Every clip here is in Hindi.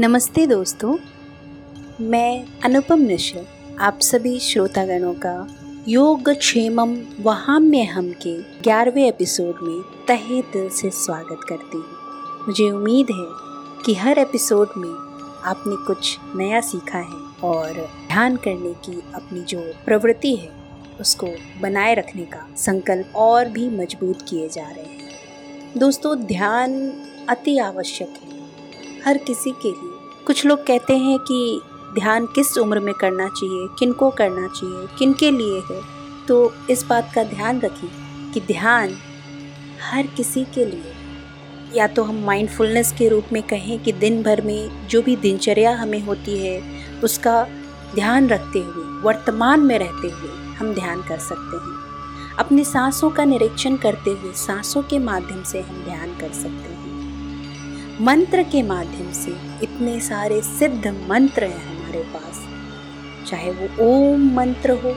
नमस्ते दोस्तों, मैं अनुपम मिश्र आप सभी श्रोतागणों का योग क्षेमम वहाम्य हम के ग्यारहवें एपिसोड में तहे दिल से स्वागत करती हूँ। मुझे उम्मीद है कि हर एपिसोड में आपने कुछ नया सीखा है और ध्यान करने की अपनी जो प्रवृत्ति है, उसको बनाए रखने का संकल्प और भी मज़बूत किए जा रहे हैं। दोस्तों, ध्यान अति आवश्यक है। हर किसी के लिए। कुछ लोग कहते हैं कि ध्यान किस उम्र में करना चाहिए किन को करना चाहिए किन के लिए है। तो इस बात का ध्यान रखें कि ध्यान हर किसी के लिए। या तो हम माइंडफुलनेस के रूप में कहें कि दिन भर में जो भी दिनचर्या हमें होती है, उसका ध्यान रखते हुए, वर्तमान में रहते हुए हम ध्यान कर सकते हैं। अपनी सांसों का निरीक्षण करते हुए, सांसों के माध्यम से हम ध्यान कर सकते हैं। मंत्र के माध्यम से इतने सारे सिद्ध मंत्र हैं हमारे पास। चाहे वो ओम मंत्र हो,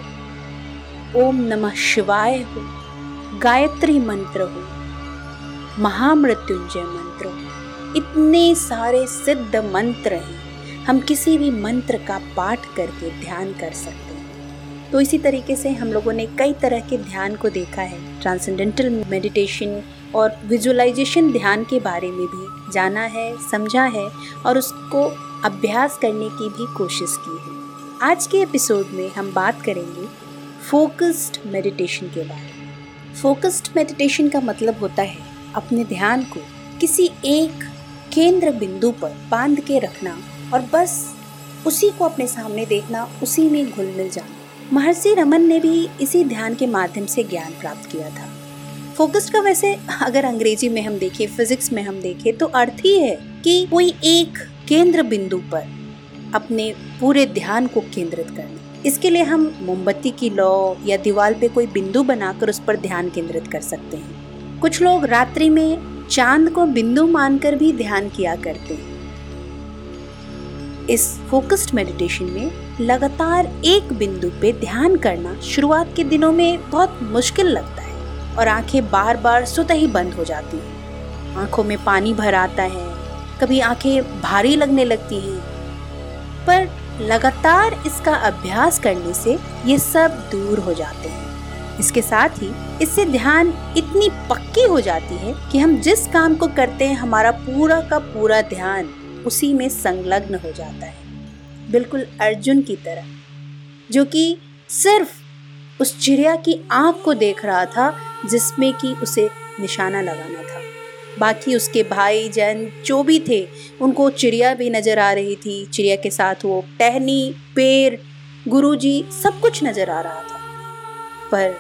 ओम नमः शिवाय हो, गायत्री मंत्र हो, महामृत्युंजय मंत्र हो, इतने सारे सिद्ध मंत्र हैं। हम किसी भी मंत्र का पाठ करके ध्यान कर सकते हैं। तो इसी तरीके से हम लोगों ने कई तरह के ध्यान को देखा है। ट्रांसेंडेंटल मेडिटेशन और विजुअलाइजेशन ध्यान के बारे में भी जाना है, समझा है और उसको अभ्यास करने की भी कोशिश की है। आज के एपिसोड में हम बात करेंगे फोकस्ड मेडिटेशन के बारे में। फोकस्ड मेडिटेशन का मतलब होता है अपने ध्यान को किसी एक केंद्र बिंदु पर बाँध के रखना और बस उसी को अपने सामने देखना, उसी में घुल मिल जाना। महर्षि रमन ने भी इसी ध्यान के माध्यम से ज्ञान प्राप्त किया था। फोकस्ड का वैसे अगर अंग्रेज़ी में हम देखें, फिजिक्स में हम देखें तो अर्थ ही है कि कोई एक केंद्र बिंदु पर अपने पूरे ध्यान को केंद्रित करना इसके लिए हम मोमबत्ती की लौ या दीवार पे कोई बिंदु बनाकर उस पर ध्यान केंद्रित कर सकते हैं। कुछ लोग रात्रि में चाँद को बिंदु मानकर भी ध्यान किया करते हैं। इस फोकस्ड मेडिटेशन में लगातार एक बिंदु पे ध्यान करना शुरुआत के दिनों में बहुत मुश्किल लगता है। और आँखें बार बार सुत ही बंद हो जाती हैं। आँखों में पानी भर आता है, कभी आँखें भारी लगने लगती हैं। पर लगातार इसका अभ्यास करने से ये सब दूर हो जाते हैं। इसके साथ ही इससे ध्यान इतनी पक्की हो जाती है कि हम जिस काम को करते हैं, हमारा पूरा का पूरा ध्यान उसी में संलग्न हो जाता है। बिल्कुल अर्जुन की तरह, जो कि सिर्फ़ उस चिड़िया की आँख को देख रहा था जिसमें कि उसे निशाना लगाना था। बाकी उसके भाई जन जो भी थे, उनको चिड़िया भी नज़र आ रही थी। चिड़िया के साथ वो टहनी, पेड़, गुरुजी सब कुछ नज़र आ रहा था। पर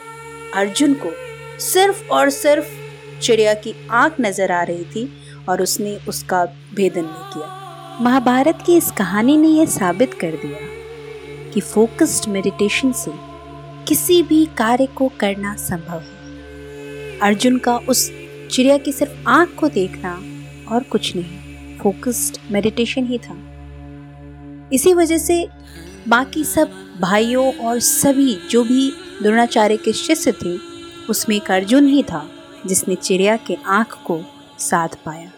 अर्जुन को सिर्फ़ और सिर्फ़ चिड़िया की आँख नज़र आ रही थी और उसने उसका भेदन नहीं किया। महाभारत की इस कहानी ने यह साबित कर दिया कि फोकस्ड मेडिटेशन से किसी भी कार्य को करना संभव है। अर्जुन का उस चिड़िया की सिर्फ़ आँख को देखना और कुछ नहीं फोकस्ड मेडिटेशन ही था। इसी वजह से बाकी सब भाइयों और सभी जो भी द्रोणाचार्य के शिष्य थे, उसमें एक अर्जुन ही था जिसने चिड़िया के आँख को साध पाया।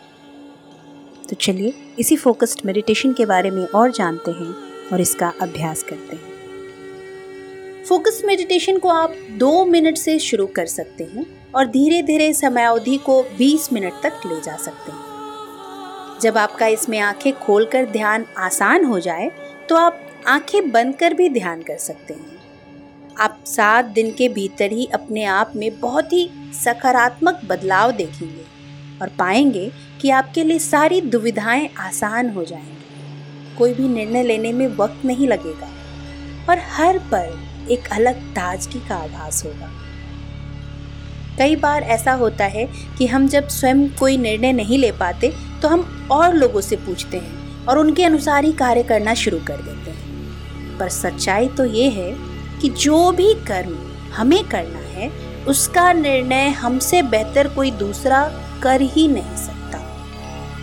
तो चलिए, इसी फोकस्ड मेडिटेशन के बारे में और जानते हैं और इसका अभ्यास करते हैं। फोकस मेडिटेशन को आप दो मिनट से शुरू कर सकते हैं। और धीरे धीरे समयावधि को 20 मिनट तक ले जा सकते हैं। जब आपका इसमें आँखें खोलकर ध्यान आसान हो जाए तो आप आँखें बंद कर भी ध्यान कर सकते हैं। आप सात दिन के भीतर ही अपने आप में बहुत ही सकारात्मक बदलाव देखेंगे और पाएँगे कि आपके लिए सारी दुविधाएँ आसान हो जाएँगी। कोई भी निर्णय लेने में वक्त नहीं लगेगा और हर पल एक अलग ताजगी का आभास होगा। कई बार ऐसा होता है कि हम जब स्वयं कोई निर्णय नहीं ले पाते तो हम और लोगों से पूछते हैं और उनके अनुसार ही कार्य करना शुरू कर देते हैं। पर सच्चाई तो ये है कि जो भी कर्म हमें करना है, उसका निर्णय हमसे बेहतर कोई दूसरा कर ही नहीं सकता।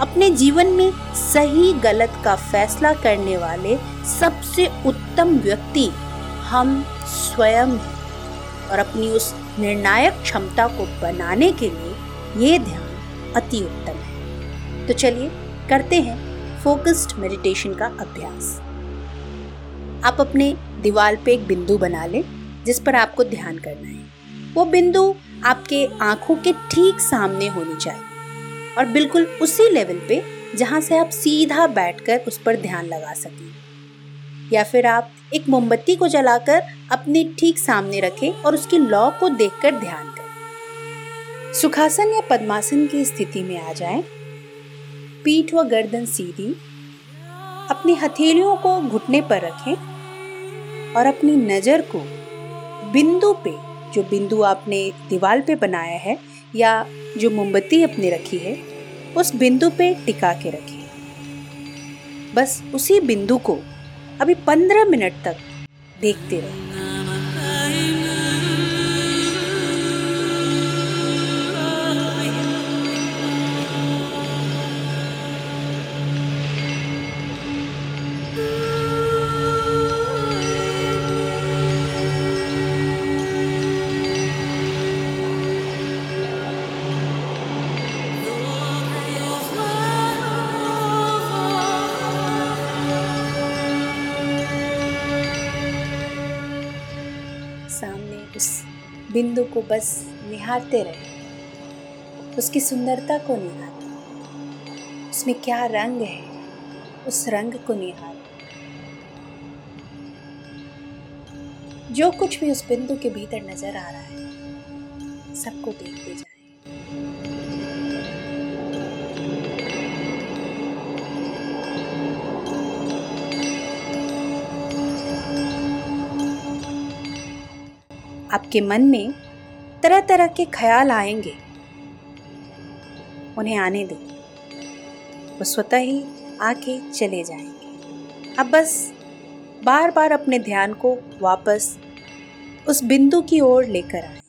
अपने जीवन में सही गलत का फैसला करने वाले सबसे उत्तम व्यक्ति हम स्वयं हैं और अपनी उस निर्णायक क्षमता को बनाने के लिए ये ध्यान अति उत्तम है। तो चलिए करते हैं फोकस्ड मेडिटेशन का अभ्यास। आप अपने दीवार पे एक बिंदु बना लें, जिस पर आपको ध्यान करना है। वो बिंदु आपके आँखों के ठीक सामने होनी चाहिए और बिल्कुल उसी लेवल पे जहाँ से आप सीधा बैठकर उस पर ध्यान लगा सकें। या फिर आप एक मोमबत्ती को जलाकर अपने ठीक सामने रखें और उसकी लौ को देखकर ध्यान करें सुखासन या पद्मासन की स्थिति में आ जाएँ, पीठ व गर्दन सीधी अपनी हथेलियों को घुटने पर रखें और अपनी नज़र को बिंदु पे जो बिंदु आपने दीवार पे बनाया है या जो मोमबत्ती अपने रखी है उस बिंदु पे टिका के रखें। बस उसी बिंदु को अभी पंद्रह मिनट तक देखते रहें। बिंदु को बस निहारते रहे। उसकी सुंदरता को निहारे उसमें क्या रंग है, उस रंग को निहार जो कुछ भी उस बिंदु के भीतर नज़र आ रहा है, सबको देखते जाए। आपके मन में तरह तरह के ख्याल आएँगे। उन्हें आने दो। वो स्वतः ही आके चले जाएँगे। अब बस बार बार अपने ध्यान को वापस उस बिंदु की ओर लेकर आए।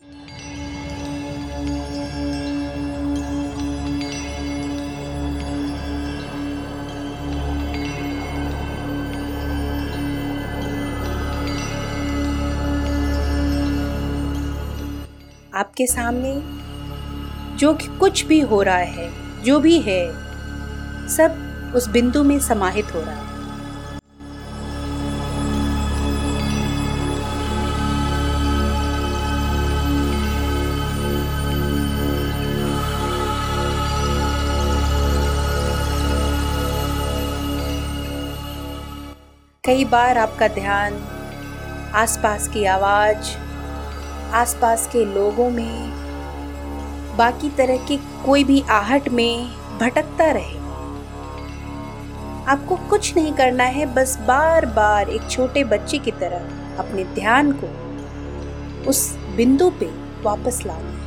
आपके सामने। जो कि कुछ भी हो रहा है, जो भी है, सब उस बिंदु में समाहित हो रहा है। कई बार आपका ध्यान, आसपास की आवाज़ आसपास के लोगों में, बाकी तरह के कोई भी आहट में भटकता रहे। आपको कुछ नहीं करना है, बस बार बार एक छोटे बच्चे की तरह अपने ध्यान को उस बिंदु पे वापस लाना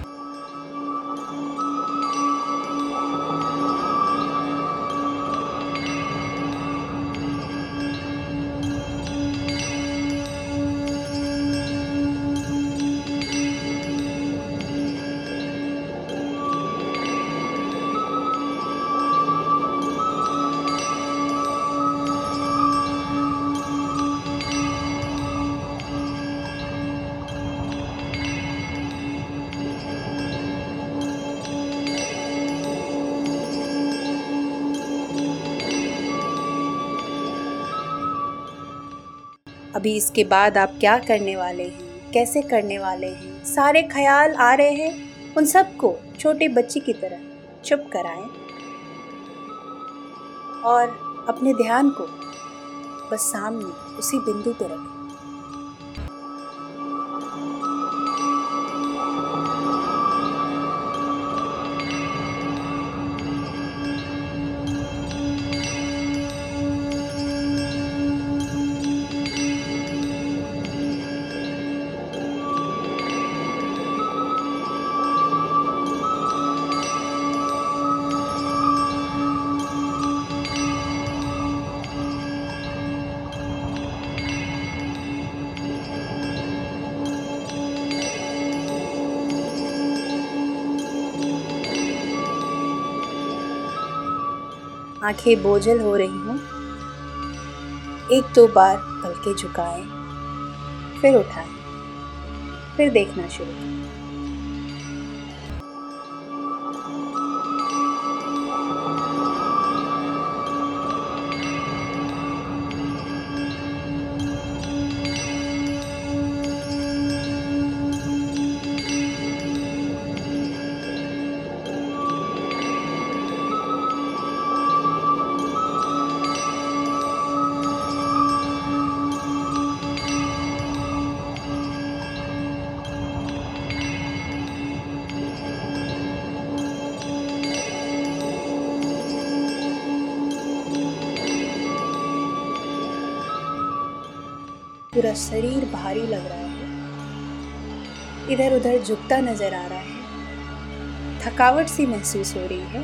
अभी इसके बाद आप क्या करने वाले हैं? कैसे करने वाले हैं? सारे ख्याल आ रहे हैं? उन सबको छोटे बच्चे की तरह चुप कराएँ और अपने ध्यान को बस सामने उसी बिंदु पर रखें। आँखें बोझल हो रही हूँ। एक दो बार पलके झुकाएँ, फिर उठाएँ, फिर देखना शुरू करें। पूरा शरीर भारी लग रहा है। इधर उधर झुकता नज़र आ रहा है। थकावट सी महसूस हो रही है।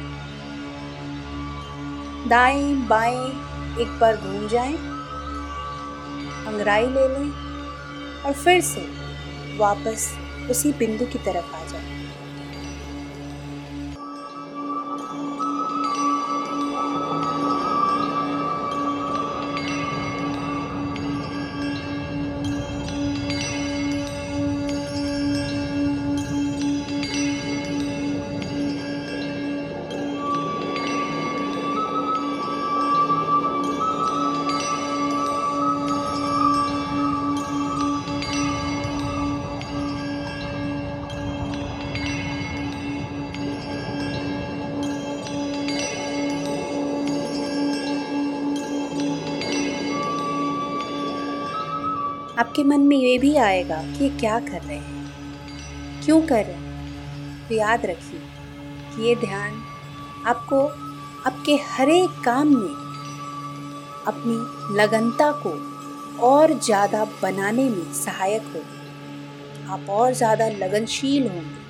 दाएँ बाएँ एक बार घूम जाएँ, अंगराई ले लें और फिर से वापस उसी बिंदु की तरफ़ आ जाएँ। आपके मन में ये भी आएगा कि ये क्या कर रहे हैं। क्यों कर रहे हैं? तो याद रखिए कि ये ध्यान आपको, आपके हर एक काम में अपनी लगनता को और ज़्यादा बनाने में सहायक होगी। आप और ज़्यादा लगनशील होंगे,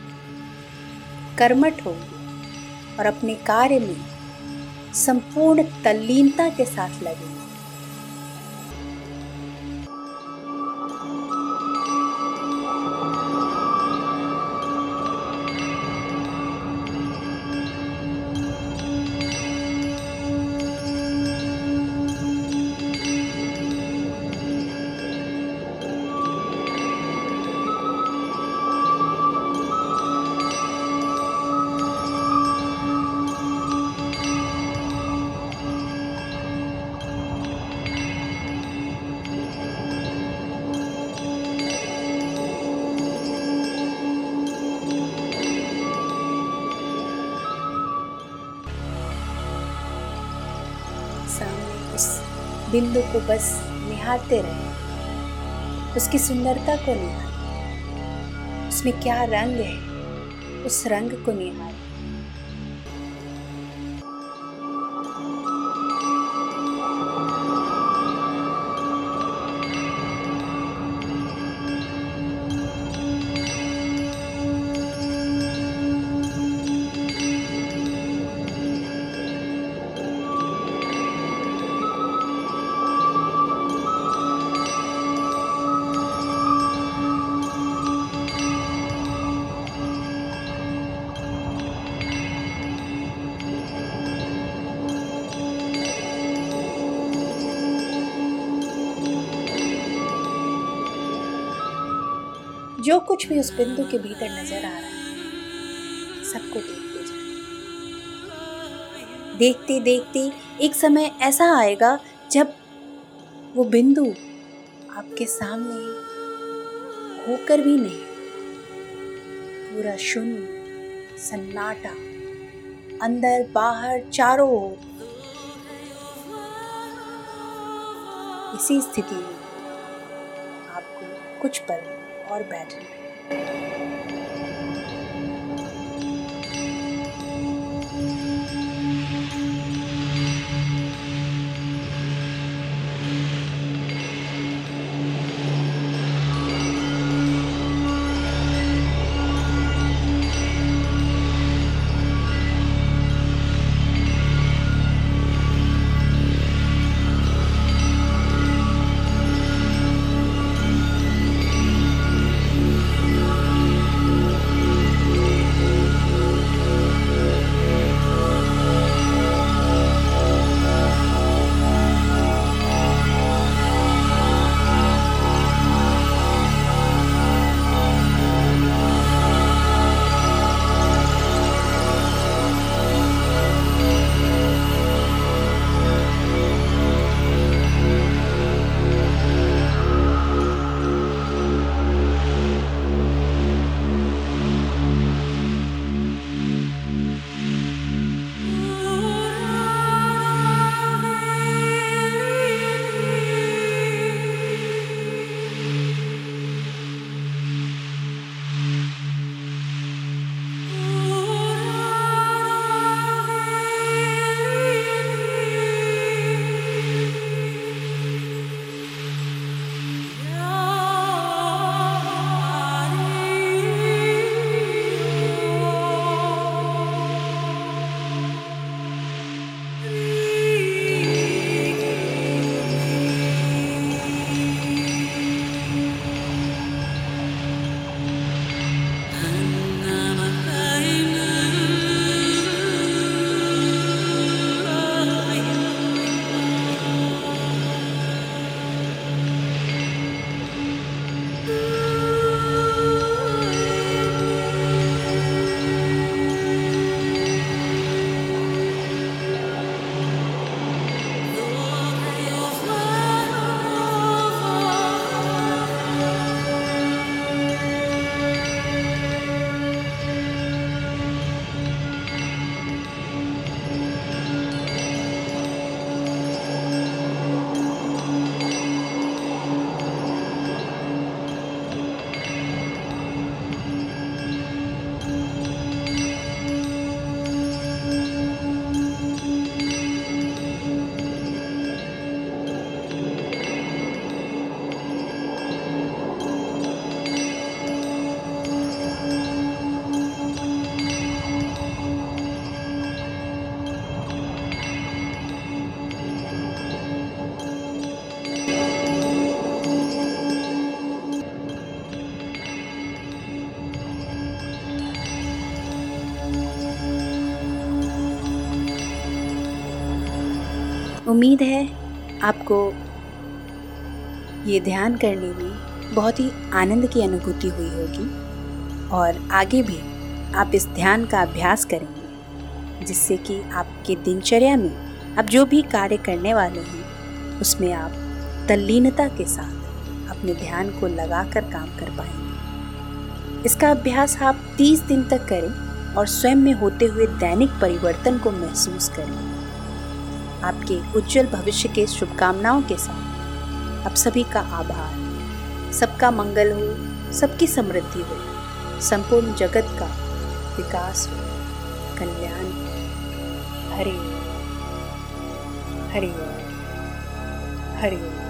कर्मठ होंगे और अपने कार्य में संपूर्ण तल्लीनता के साथ लगेंगे। बिंदु को बस निहारते रहे। उसकी सुंदरता को निहार। उसमें क्या रंग है, उस रंग को निहार। जो कुछ भी उस बिंदु के भीतर नज़र आ रहा है, सबको देखते जाए। देखते देखते एक समय ऐसा आएगा जब वो बिंदु आपके सामने होकर भी नहीं। पूरा शून्य, सन्नाटा, अंदर, बाहर, चारों इसी स्थिति में आपको कुछ पल और बैठना उम्मीद है आपको ये ध्यान करने में बहुत ही आनंद की अनुभूति हुई होगी और आगे भी आप इस ध्यान का अभ्यास करेंगे, जिससे कि आपके दिनचर्या में आप जो भी कार्य करने वाले हैं, उसमें आप तल्लीनता के साथ अपने ध्यान को लगाकर काम कर पाएँगे। इसका अभ्यास आप 30 दिन तक करें और स्वयं में होते हुए दैनिक परिवर्तन को महसूस करें। आपके उज्जवल भविष्य के शुभकामनाओं के साथ। आप सभी का आभार। सबका मंगल हो, सबकी समृद्धि हो। संपूर्ण जगत का विकास हो, कल्याण हो। हरिओम हरि ओम। हरि ओम।